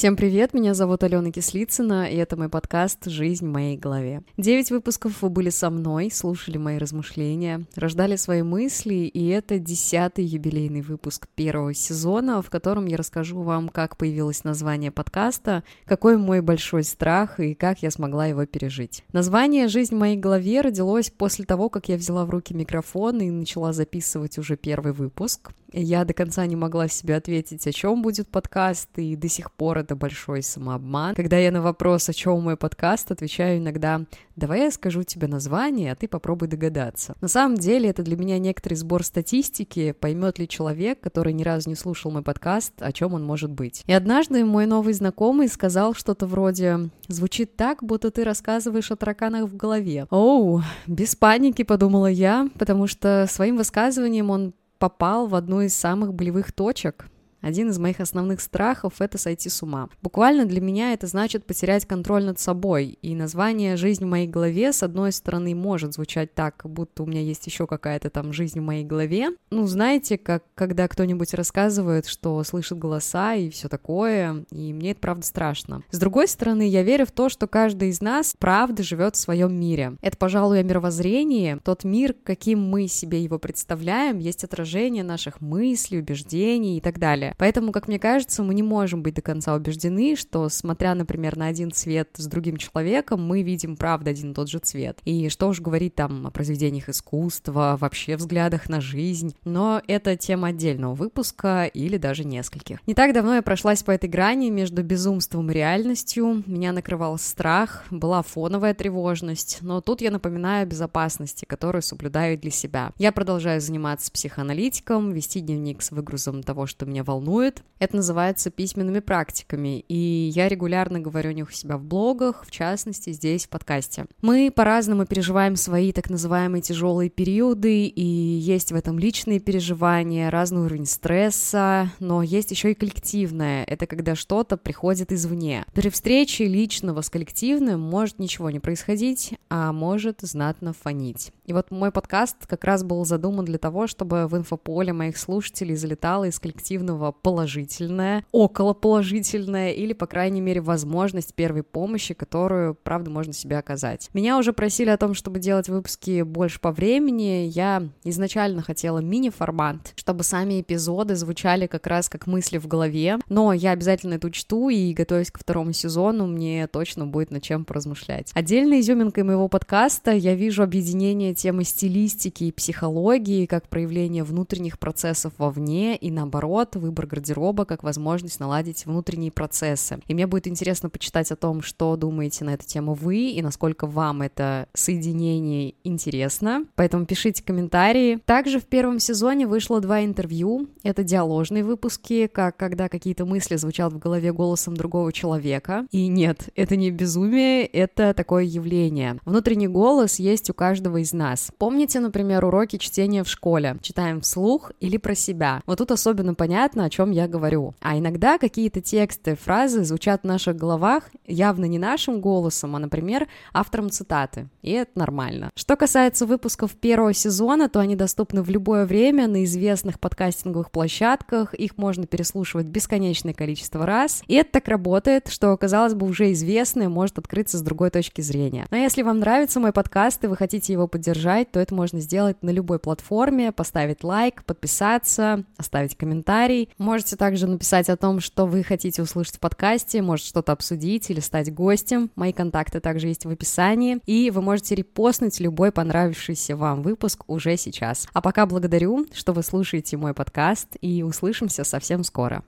Всем привет, меня зовут Алена Кислицына, и это мой подкаст «Жизнь в моей голове». Девять выпусков вы были со мной, слушали мои размышления, рождали свои мысли, и это десятый юбилейный выпуск первого сезона, в котором я расскажу вам, как появилось название подкаста, какой мой большой страх и как я смогла его пережить. Название «Жизнь в моей голове» родилось после того, как я взяла в руки микрофон и начала записывать уже первый выпуск. Я до конца не могла себе ответить, о чем будет подкаст, и до сих пор это большой самообман. Когда я на вопрос, о чем мой подкаст, отвечаю иногда, давай я скажу тебе название, а ты попробуй догадаться. На самом деле это для меня некоторый сбор статистики, поймет ли человек, который ни разу не слушал мой подкаст, о чем он может быть. И однажды мой новый знакомый сказал что-то вроде «Звучит так, будто ты рассказываешь о тараканах в голове». Оу, без паники, подумала я, потому что своим высказыванием он попал в одну из самых болевых точек один из моих основных страхов — это сойти с ума. Буквально для меня это значит потерять контроль над собой, и название «Жизнь в моей голове» с одной стороны может звучать так, будто у меня есть еще какая-то там жизнь в моей голове. Ну, знаете, как когда кто-нибудь рассказывает, что слышит голоса и все такое, и мне это правда страшно. С другой стороны, я верю в то, что каждый из нас правда живет в своем мире. Это, пожалуй, о мировоззрении. Тот мир, каким мы себе его представляем, есть отражение наших мыслей, убеждений и так далее. Поэтому, как мне кажется, мы не можем быть до конца убеждены, что, смотря, например, на один цвет с другим человеком, мы видим, правда, один и тот же цвет. И что уж говорить там о произведениях искусства, вообще взглядах на жизнь. Но это тема отдельного выпуска или даже нескольких. Не так давно я прошлась по этой грани между безумством и реальностью. Меня накрывал страх, была фоновая тревожность, но тут я напоминаю о безопасности, которую соблюдаю для себя. Я продолжаю заниматься психоаналитиком, вести дневник с выгрузом того, что меня волнует, волнует. Это называется письменными практиками, и я регулярно говорю о них у себя в блогах, в частности, здесь, в подкасте. Мы по-разному переживаем свои так называемые тяжелые периоды, и есть в этом личные переживания, разный уровень стресса, но есть еще и коллективное. Это когда что-то приходит извне. При встрече личного с коллективным может ничего не происходить, а может знатно фонить. И вот мой подкаст как раз был задуман для того, чтобы в инфополе моих слушателей залетало из коллективного положительное, около положительное или, по крайней мере, возможность первой помощи, которую, правда, можно себе оказать. Меня уже просили о том, чтобы делать выпуски больше по времени. Я изначально хотела мини-формат, чтобы сами эпизоды звучали как раз как мысли в голове, но я обязательно это учту и, готовясь к второму сезону, мне точно будет над чем поразмышлять. Отдельной изюминкой моего подкаста я вижу объединение темы стилистики и психологии как проявление внутренних процессов вовне и, наоборот, выбор гардероба как возможность наладить внутренние процессы. И мне будет интересно почитать о том, что думаете на эту тему вы и насколько вам это соединение интересно. Поэтому пишите комментарии. Также в первом сезоне вышло два интервью. Это диаложные выпуски, как когда какие-то мысли звучат в голове голосом другого человека. И нет, это не безумие, это такое явление. Внутренний голос есть у каждого из нас. Помните, например, уроки чтения в школе? Читаем вслух или про себя. Вот тут особенно понятно, о чем я говорю. А иногда какие-то тексты, фразы звучат в наших головах явно не нашим голосом, а, например, автором цитаты. И это нормально. Что касается выпусков первого сезона, то они доступны в любое время на известных подкастинговых площадках. Их можно переслушивать бесконечное количество раз. И это так работает, что, казалось бы, уже известное может открыться с другой точки зрения. Но если вам нравится мой подкаст и вы хотите его поддержать, то это можно сделать на любой платформе, поставить лайк, подписаться, оставить комментарий. Можете также написать о том, что вы хотите услышать в подкасте, может что-то обсудить или стать гостем. Мои контакты также есть в описании. И вы можете репостнуть любой понравившийся вам выпуск уже сейчас. А пока благодарю, что вы слушаете мой подкаст, и услышимся совсем скоро.